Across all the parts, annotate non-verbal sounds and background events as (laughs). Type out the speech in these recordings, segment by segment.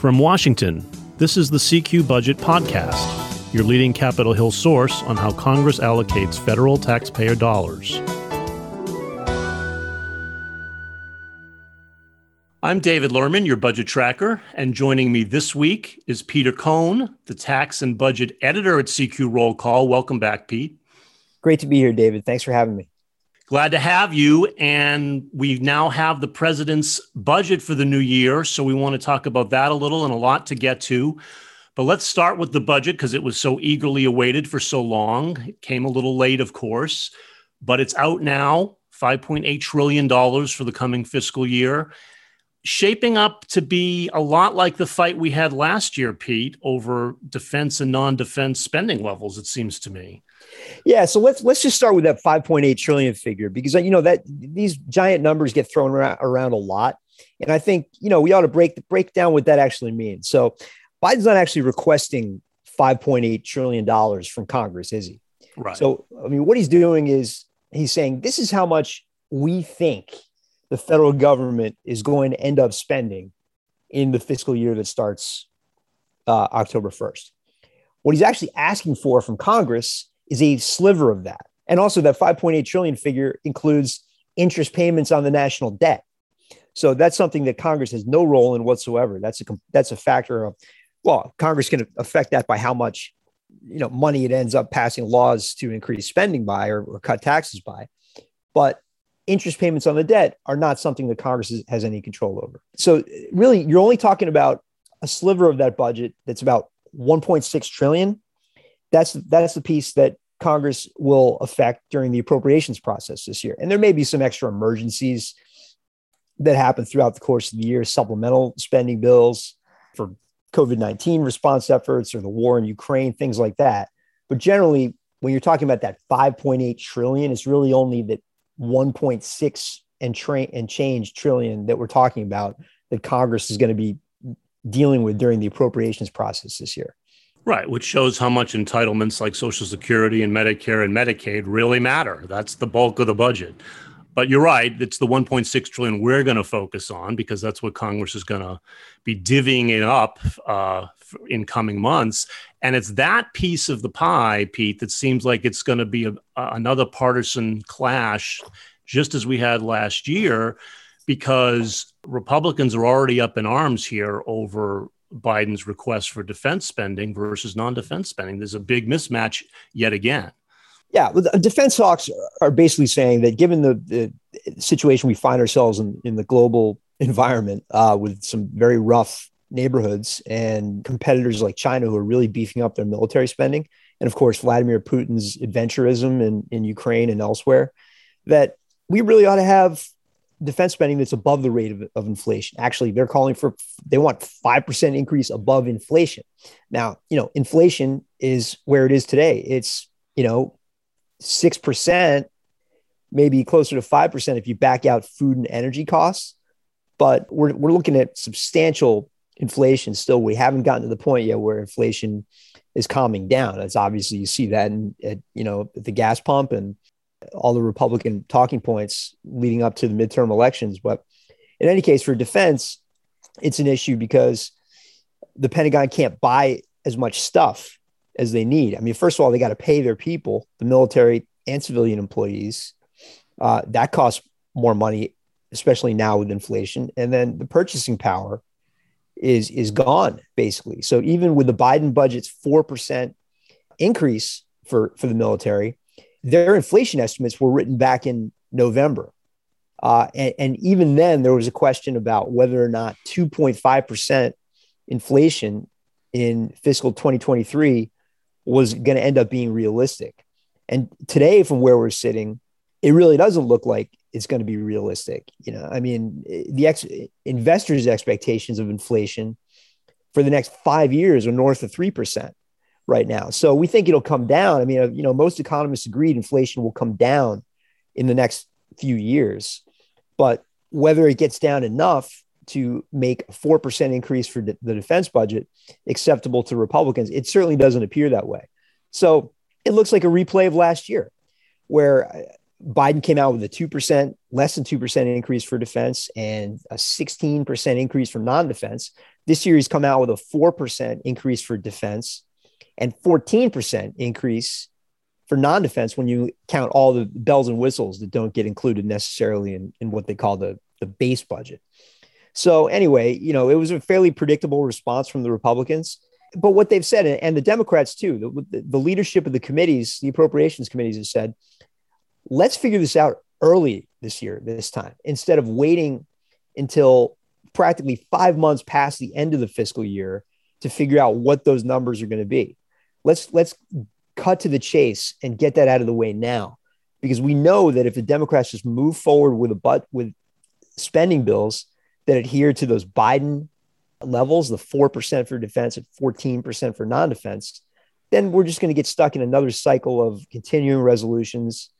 From Washington, this is the CQ Budget Podcast, your leading Capitol Hill source on how Congress allocates federal taxpayer dollars. I'm David Lerman, your budget tracker, and joining me this week is Peter Cohn, the tax and budget editor at CQ Roll Call. Welcome back, Pete. Great to be here, David. Thanks for having me. Glad to have you. And we now have the president's budget for the new year. So we want to talk about that a little and a lot to get to. But let's start with the budget because it was so eagerly awaited for so long. It came a little late, of course, but it's out now $5.8 trillion for the coming fiscal year. Shaping up to be a lot like the fight we had last year, Pete, over defense and non defense spending levels, it seems to me. Yeah, so let's let's just start with that 5.8 trillion figure because you know that these giant numbers get thrown around a lot, and I think you know we ought to break break down what that actually means. So Biden's not actually requesting 5.8 trillion dollars from Congress, is he? Right. So I mean, what he's doing is he's saying this is how much we think the federal government is going to end up spending in the fiscal year that starts uh, October 1st. What he's actually asking for from Congress is a sliver of that. And also that 5.8 trillion figure includes interest payments on the national debt. So that's something that Congress has no role in whatsoever. That's a that's a factor of well, Congress can affect that by how much you know money it ends up passing laws to increase spending by or, or cut taxes by. But interest payments on the debt are not something that Congress has any control over. So really, you're only talking about a sliver of that budget that's about 1.6 trillion that's that's the piece that Congress will affect during the appropriations process this year. And there may be some extra emergencies that happen throughout the course of the year, supplemental spending bills for COVID 19 response efforts or the war in Ukraine, things like that. But generally, when you're talking about that 5.8 trillion, it's really only that 1.6 and, train and change trillion that we're talking about that Congress is going to be dealing with during the appropriations process this year. Right, which shows how much entitlements like Social Security and Medicare and Medicaid really matter. That's the bulk of the budget. But you're right, it's the 1.6 trillion we're going to focus on because that's what Congress is going to be divvying it up uh, in coming months. And it's that piece of the pie, Pete, that seems like it's going to be a, another partisan clash, just as we had last year, because Republicans are already up in arms here over Biden's request for defense spending versus non defense spending. There's a big mismatch yet again. Yeah, the defense hawks are basically saying that given the, the situation we find ourselves in, in the global environment uh, with some very rough neighborhoods and competitors like China who are really beefing up their military spending, and of course, Vladimir Putin's adventurism in, in Ukraine and elsewhere, that we really ought to have defense spending that's above the rate of, of inflation. Actually, they're calling for they want five percent increase above inflation. Now, you know, inflation is where it is today. It's you know six percent, maybe closer to five percent if you back out food and energy costs. But we're we're looking at substantial inflation still. We haven't gotten to the point yet where inflation is calming down. It's obviously you see that in, at you know the gas pump and all the Republican talking points leading up to the midterm elections. But in any case, for defense, it's an issue because the Pentagon can't buy as much stuff as they need. I mean, first of all, they got to pay their people, the military and civilian employees. Uh, that costs more money, especially now with inflation. And then the purchasing power is is gone basically. So even with the Biden budget's four percent increase for for the military, their inflation estimates were written back in November. Uh, and, and, even then, there was a question about whether or not 2.5% inflation in fiscal 2023 was going to end up being realistic. And today, from where we're sitting, it really doesn't look like it's going to be realistic. You know, I mean, the ex- investors' expectations of inflation for the next five years are north of three percent right now. So we think it'll come down. I mean, you know, most economists agreed inflation will come down in the next few years, but whether it gets down enough to make a 4% increase for de- the defense budget acceptable to Republicans, it certainly doesn't appear that way. So it looks like a replay of last year where uh, Biden came out with a 2%, less than 2% increase for defense and a 16% increase for non defense. This year, he's come out with a 4% increase for defense and 14% increase for non defense when you count all the bells and whistles that don't get included necessarily in, in what they call the, the base budget. So, anyway, you know, it was a fairly predictable response from the Republicans. But what they've said, and the Democrats too, the, the leadership of the committees, the appropriations committees have said, let's figure this out early this year, this time, instead of waiting until practically five months past the end of the fiscal year to figure out what those numbers are going to be. Let's let's cut to the chase and get that out of the way now, because we know that if the Democrats just move forward with a but with spending bills that adhere to those Biden levels, the four percent for defense and fourteen percent for non-defense, then we're just going to get stuck in another cycle of continuing resolutions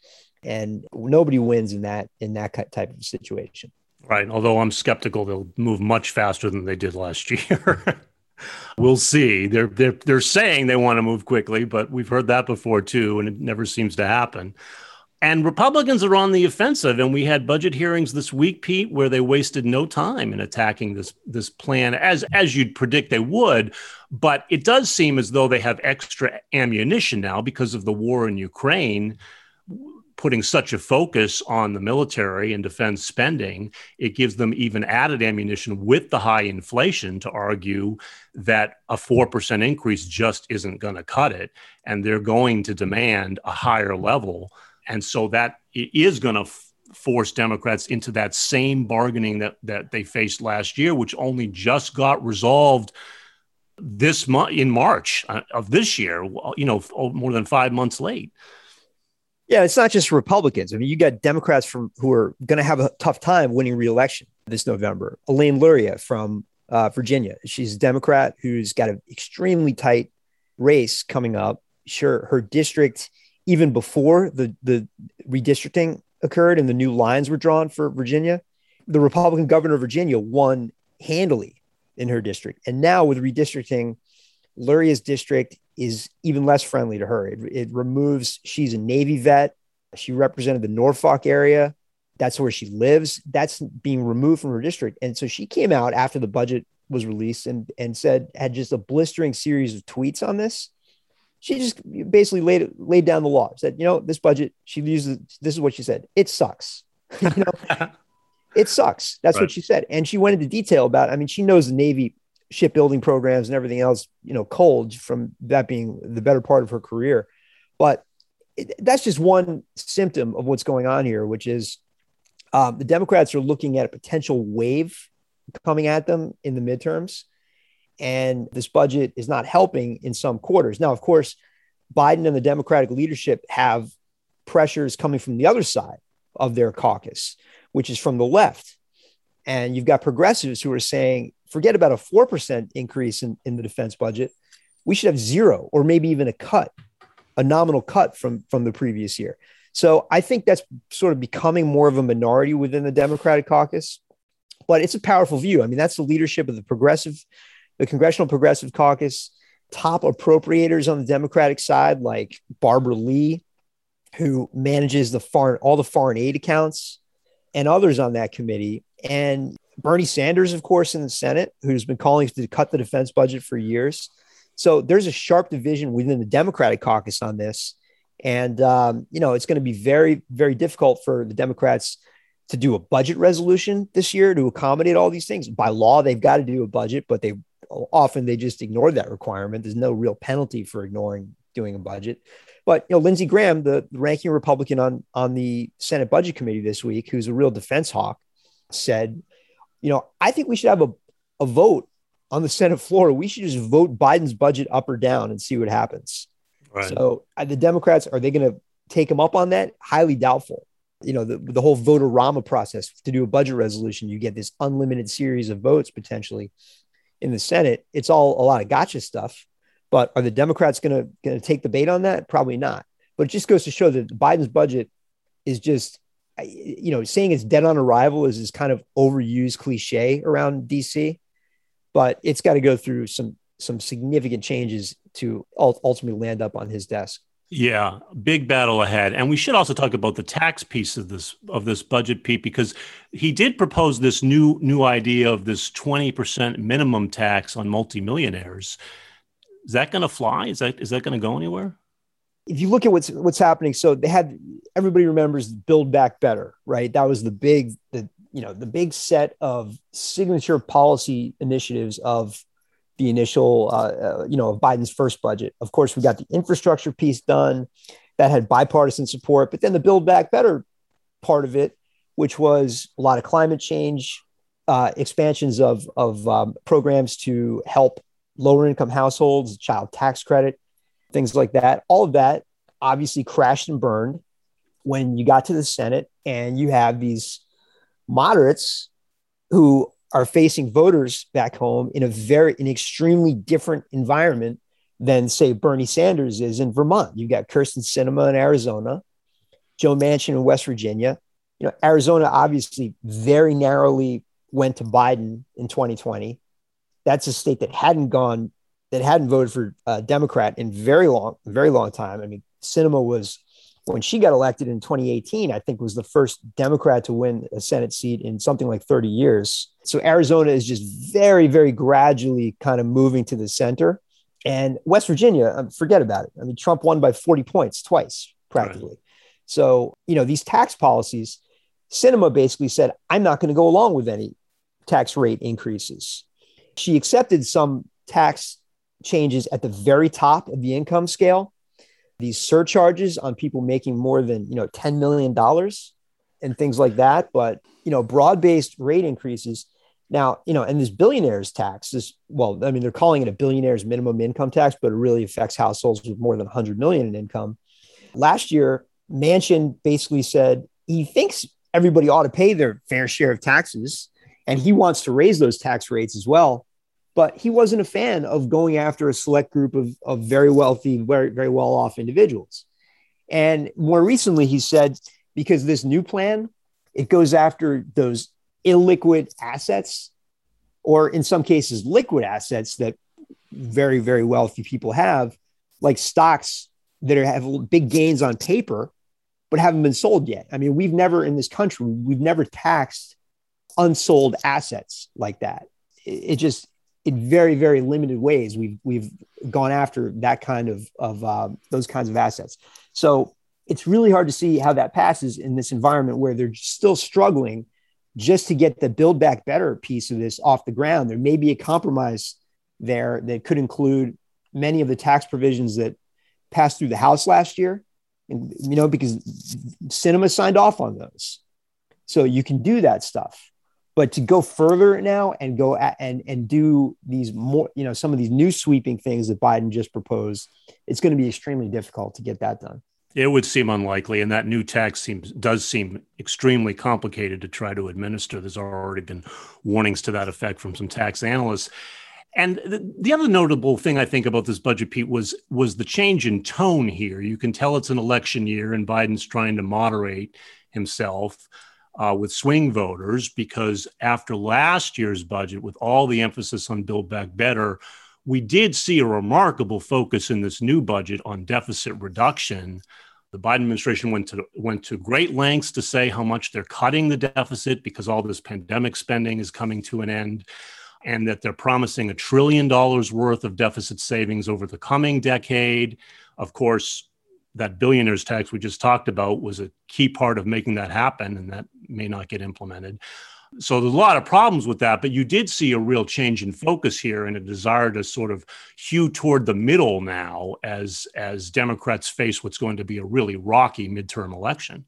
and nobody wins in that in that type of situation. Right. Although I'm skeptical they'll move much faster than they did last year. (laughs) we'll see. They're they're they're saying they want to move quickly, but we've heard that before too, and it never seems to happen. And Republicans are on the offensive, and we had budget hearings this week, Pete, where they wasted no time in attacking this this plan, as as you'd predict they would. But it does seem as though they have extra ammunition now because of the war in Ukraine putting such a focus on the military and defense spending, it gives them even added ammunition with the high inflation to argue that a 4% increase just isn't going to cut it. And they're going to demand a higher level. And so that is going to f- force Democrats into that same bargaining that, that they faced last year, which only just got resolved this month in March uh, of this year, you know, more than five months late. Yeah, it's not just Republicans. I mean, you got Democrats from who are going to have a tough time winning reelection this November. Elaine Luria from uh, Virginia. She's a Democrat who's got an extremely tight race coming up. Sure, her district, even before the the redistricting occurred and the new lines were drawn for Virginia, the Republican governor of Virginia won handily in her district. And now with redistricting, Luria's district is even less friendly to her. It, it removes, she's a Navy vet. She represented the Norfolk area. That's where she lives. That's being removed from her district. And so she came out after the budget was released and, and said, had just a blistering series of tweets on this. She just basically laid, laid down the law, said, you know, this budget, she uses, this is what she said. It sucks. (laughs) you know, it sucks. That's right. what she said. And she went into detail about, I mean, she knows the Navy shipbuilding programs and everything else, you know, cold from that being the better part of her career. But it, that's just one symptom of what's going on here, which is um, the Democrats are looking at a potential wave coming at them in the midterms. And this budget is not helping in some quarters. Now, of course, Biden and the Democratic leadership have pressures coming from the other side of their caucus, which is from the left. And you've got progressives who are saying, forget about a 4% increase in, in the defense budget. We should have zero or maybe even a cut, a nominal cut from, from the previous year. So I think that's sort of becoming more of a minority within the Democratic caucus, but it's a powerful view. I mean, that's the leadership of the progressive, the Congressional Progressive Caucus, top appropriators on the Democratic side, like Barbara Lee, who manages the foreign, all the foreign aid accounts and others on that committee. And Bernie Sanders, of course, in the Senate, who's been calling to cut the defense budget for years. So there's a sharp division within the Democratic caucus on this. And, um, you know, it's going to be very, very difficult for the Democrats to do a budget resolution this year to accommodate all these things. By law, they've got to do a budget, but they often they just ignore that requirement. There's no real penalty for ignoring doing a budget. But you know, Lindsey Graham, the ranking Republican on on the Senate Budget Committee this week, who's a real defense hawk, said you know, I think we should have a, a vote on the Senate floor. We should just vote Biden's budget up or down and see what happens. Right. So uh, the Democrats, are they going to take him up on that? Highly doubtful. you know, the, the whole vote-a-rama process to do a budget resolution, you get this unlimited series of votes potentially in the Senate. It's all a lot of gotcha stuff. But are the Democrats going to going to take the bait on that? Probably not. But it just goes to show that Biden's budget is just, you know, saying it's dead on arrival is this kind of overused cliche around DC, but it's got to go through some some significant changes to ultimately land up on his desk. Yeah, big battle ahead. And we should also talk about the tax piece of this of this budget, Pete, because he did propose this new new idea of this 20% minimum tax on multimillionaires. Is that going to fly? Is that is that going to go anywhere? If you look at what's what's happening, so they had everybody remembers Build Back Better, right? That was the big the you know the big set of signature policy initiatives of the initial, uh, uh, you know, of Biden's first budget. Of course, we got the infrastructure piece done that had bipartisan support, but then the Build Back Better part of it, which was a lot of climate change, uh, expansions of, of um, programs to help lower income households, child tax credit, things like that. All of that obviously crashed and burned when you got to the Senate and you have these moderates who are facing voters back home in a very, an extremely different environment than, say, Bernie Sanders is in Vermont. You've got Kyrsten Sinema in Arizona, Joe Manchin in West Virginia. You know, Arizona obviously very narrowly went to Biden in 2020. That's a state that hadn't gone, that hadn't voted for a Democrat in very long, very long time. I mean, Sinema was when she got elected in 2018, I think was the first Democrat to win a Senate seat in something like 30 years. So Arizona is just very, very gradually kind of moving to the center. And West Virginia, um, forget about it. I mean, Trump won by 40 points twice, practically. Right. So, you know, these tax policies, Sinema basically said, I'm not going to go along with any tax rate increases. She accepted some tax changes at the very top of the income scale these surcharges on people making more than you know 10 million dollars and things like that. But you know broad-based rate increases. Now you know and this billionaires tax is well i mean they're calling it a billionaires minimum income tax but it really affects households with more than 100 million in income. Last year Manchin basically said he thinks everybody ought to pay their fair share of taxes and he wants to raise those tax rates as well but he wasn't a fan of going after a select group of, of very wealthy, very, very well off individuals. And more recently, he said, because this new plan, it goes after those illiquid assets, or in some cases, liquid assets that very, very wealthy people have, like stocks that are, have big gains on paper, but haven't been sold yet. I mean, we've never in this country, we've never taxed unsold assets like that. It, it just in very very limited ways we've we've gone after that kind of of uh, those kinds of assets. So it's really hard to see how that passes in this environment where they're still struggling just to get the build back better piece of this off the ground. There may be a compromise there that could include many of the tax provisions that passed through the house last year and you know because Sinema signed off on those. So you can do that stuff but to go further now and go at, and and do these more, you know, some of these new sweeping things that Biden just proposed, it's going to be extremely difficult to get that done. It would seem unlikely, and that new tax seems does seem extremely complicated to try to administer. There's already been warnings to that effect from some tax analysts. And the, the, other notable thing I think about this budget, Pete, was was the change in tone here. You can tell it's an election year, and Biden's trying to moderate himself uh, with swing voters because after last year's budget, with all the emphasis on Build Back Better, we did see a remarkable focus in this new budget on deficit reduction. The Biden administration went to went to great lengths to say how much they're cutting the deficit because all this pandemic spending is coming to an end and that they're promising a trillion dollars worth of deficit savings over the coming decade. Of course, that billionaires tax we just talked about was a key part of making that happen, and that may not get implemented. So there's a lot of problems with that, but you did see a real change in focus here and a desire to sort of hew toward the middle now as as Democrats face what's going to be a really rocky midterm election.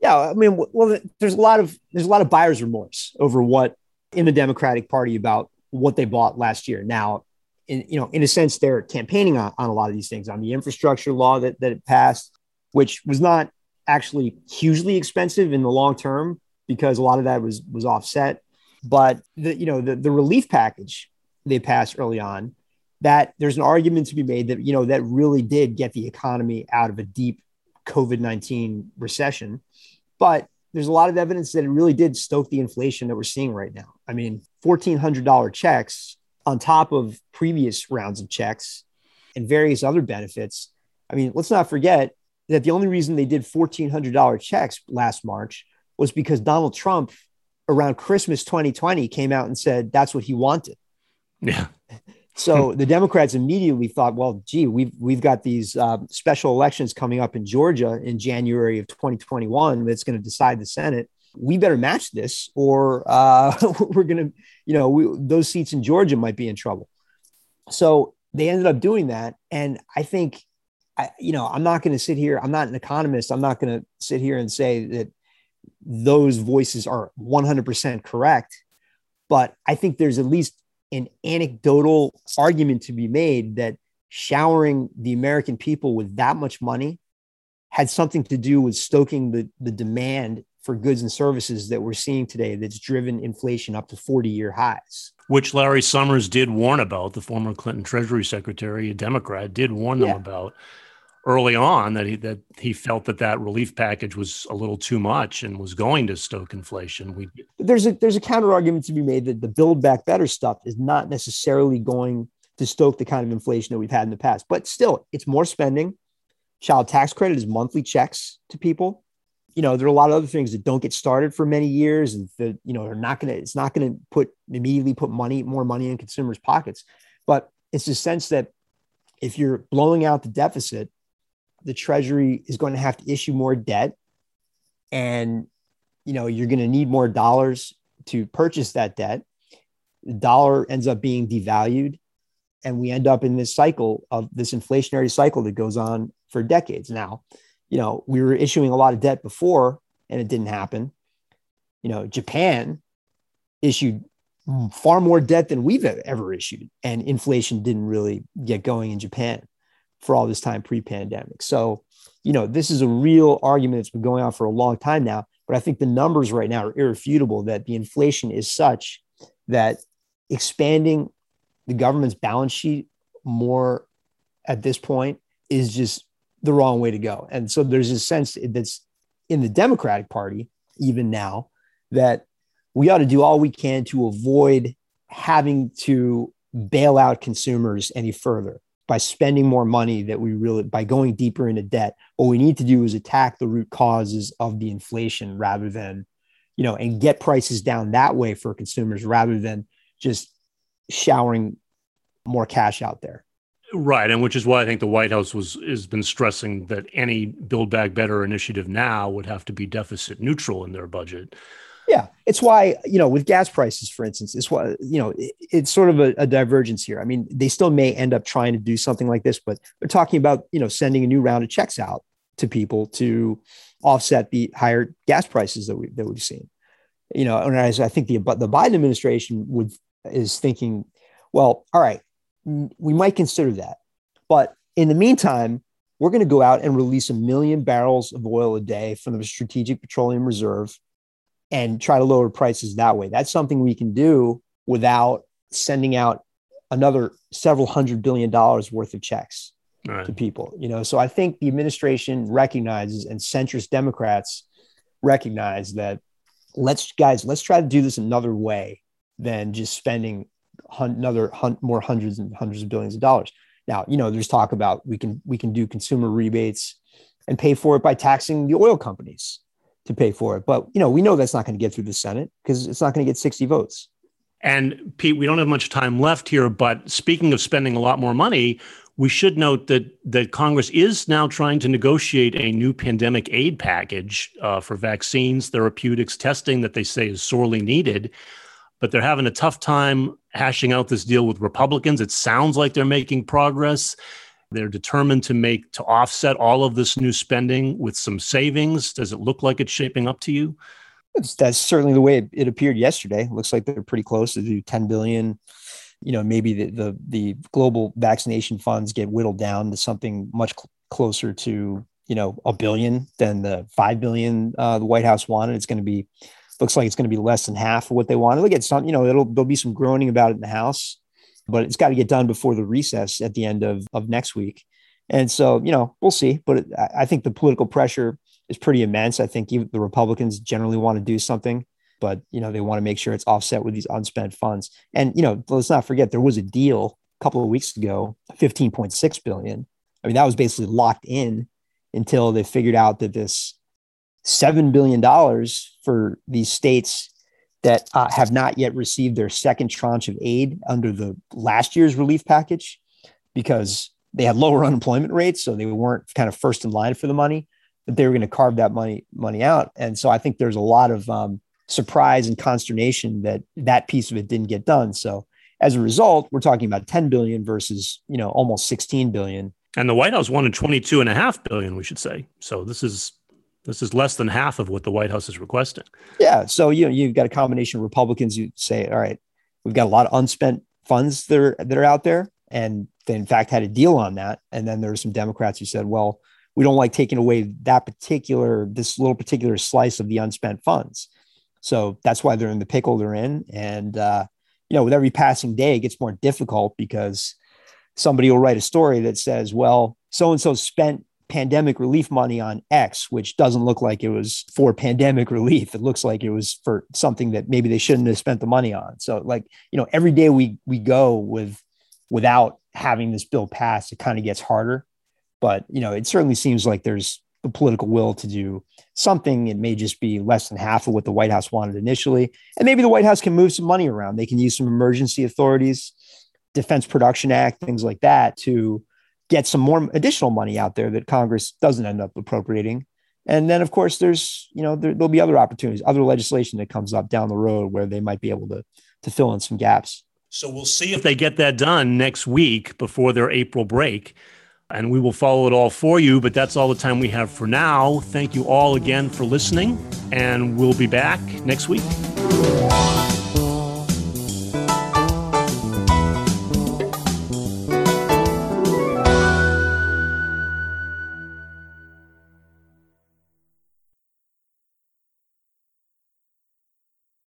Yeah, I mean, well, there's a lot of there's a lot of buyer's remorse over what in the Democratic Party about what they bought last year. Now, in, you know, in a sense, they're campaigning on, on a lot of these things on the infrastructure law that, that it passed, which was not actually hugely expensive in the long term because a lot of that was was offset. But the you know the the relief package they passed early on, that there's an argument to be made that you know that really did get the economy out of a deep COVID nineteen recession, but there's a lot of evidence that it really did stoke the inflation that we're seeing right now. I mean, fourteen hundred dollar checks on top of previous rounds of checks and various other benefits. I mean, let's not forget that the only reason they did $1,400 checks last March was because Donald Trump around Christmas 2020 came out and said that's what he wanted. Yeah. (laughs) So the Democrats immediately thought, well, gee, we've we've got these uh, special elections coming up in Georgia in January of 2021 that's going to decide the Senate. We better match this, or uh, (laughs) we're going to, you know, we, those seats in Georgia might be in trouble. So they ended up doing that, and I think I, you know, I'm not going to sit here. I'm not an economist. I'm not going to sit here and say that those voices are 100% correct. But I think there's at least an anecdotal argument to be made that showering the American people with that much money had something to do with stoking the, the demand for goods and services that we're seeing today that's driven inflation up to 40 year highs which Larry Summers did warn about, the former Clinton Treasury Secretary, a Democrat, did warn them yeah. about early on that he that he felt that that relief package was a little too much and was going to stoke inflation. We there's a there's a counter argument to be made that the Build Back Better stuff is not necessarily going to stoke the kind of inflation that we've had in the past, but still, it's more spending. Child tax credit is monthly checks to people. You know, there are a lot of other things that don't get started for many years, and that you know are not going to. It's not going to put immediately put money more money in consumers' pockets, but it's a sense that if you're blowing out the deficit the treasury is going to have to issue more debt. And you know you're going to need more dollars to purchase that debt. The dollar ends up being devalued. And we end up in this cycle of this inflationary cycle that goes on for decades now you know we were issuing a lot of debt before and it didn't happen you know japan issued far more debt than we've ever issued and inflation didn't really get going in japan for all this time pre-pandemic. So, you know, this is a real argument that's been going on for a long time now. But I think the numbers right now are irrefutable that the inflation is such that expanding the government's balance sheet more at this point is just the wrong way to go. And so there's a sense that's in the Democratic Party, even now, that we ought to do all we can to avoid having to bail out consumers any further by spending more money that we really by going deeper into debt what we need to do is attack the root causes of the inflation rather than you know and get prices down that way for consumers rather than just showering more cash out there right and which is why i think the white house was has been stressing that any build back better initiative now would have to be deficit neutral in their budget yeah, it's why you know with gas prices, for instance, it's why you know it, it's sort of a, a, divergence here. I mean, they still may end up trying to do something like this, but they're talking about you know sending a new round of checks out to people to offset the higher gas prices that we that we've seen. You know, and as I think the the Biden administration would is thinking, well, all right, we might consider that, but in the meantime, we're going to go out and release a million barrels of oil a day from the Strategic Petroleum Reserve and try to lower prices that way. That's something we can do without sending out another several hundred billion dollars worth of checks right. to people. You know, so I think the administration recognizes and centrist Democrats recognize that let's guys, let's try to do this another way than just spending another more hundreds and hundreds of billions of dollars. Now, you know, there's talk about we can we can do consumer rebates and pay for it by taxing the oil companies to pay for it. But you know, we know that's not going to get through the Senate because it's not going to get 60 votes. And Pete, we don't have much time left here, but speaking of spending a lot more money, we should note that that Congress is now trying to negotiate a new pandemic aid package uh, for vaccines, therapeutics, testing that they say is sorely needed. But they're having a tough time hashing out this deal with Republicans. It sounds like they're making progress. They're determined to make to offset all of this new spending with some savings. Does it look like it's shaping up to you? It's, that's certainly the way it, it appeared yesterday. It looks like they're pretty close to do 10 billion. You know, maybe the, the, the global vaccination funds get whittled down to something much cl- closer to you know, a billion than the five billion uh, the White House wanted. It's going to be looks like it's going to be less than half of what they wanted. They'll get some, you know, it'll there'll be some groaning about it in the House, but it's got to get done before the recess at the end of of next week. And so, you know, we'll see. But it, I think the political pressure is pretty immense. I think the Republicans generally want to do something, but you know, they want to make sure it's offset with these unspent funds. And you know, let's not forget there was a deal a couple of weeks ago, 15.6 billion. I mean, that was basically locked in until they figured out that this $7 billion for these states that uh, have not yet received their second tranche of aid under the last year's relief package because they had lower (laughs) unemployment rates. So they weren't kind of first in line for the money, but they were going to carve that money, money out. And so I think there's a lot of um, surprise and consternation that that piece of it didn't get done. So as a result, we're talking about 10 billion versus, you know, almost 16 billion and the White House wanted 22 and a half billion, we should say. So this is this is less than half of what the White House is requesting. Yeah. So you know, you've got a combination of Republicans who say, all right, we've got a lot of unspent funds that are that are out there. And they in fact had a deal on that. And then there were some Democrats who said, well, we don't like taking away that particular, this little particular slice of the unspent funds. So that's why they're in the pickle they're in. And uh, you know, with every passing day, it gets more difficult because somebody will write a story that says, well, so and so spent pandemic relief money on X, which doesn't look like it was for pandemic (laughs) relief. It looks like it was for something that maybe they shouldn't have spent the money on. So like, you know, every day we we go with without having this bill passed, it kind of gets harder. But you know, it certainly seems like there's the political will to do something. It may just be less than half of what the White House wanted initially. And maybe the White House can move some money around. They can use some emergency authorities Defense Production Act, things like that, to get some more additional money out there that Congress doesn't end up appropriating. And then, of course, there's you know there, will be other opportunities, other legislation that comes up down the road where they might be able to to fill in some gaps. So we'll see if they get that done next week before their April break. And we will follow it all for you. But that's all the time we have for now. Thank you all again for listening. And we'll be back next week.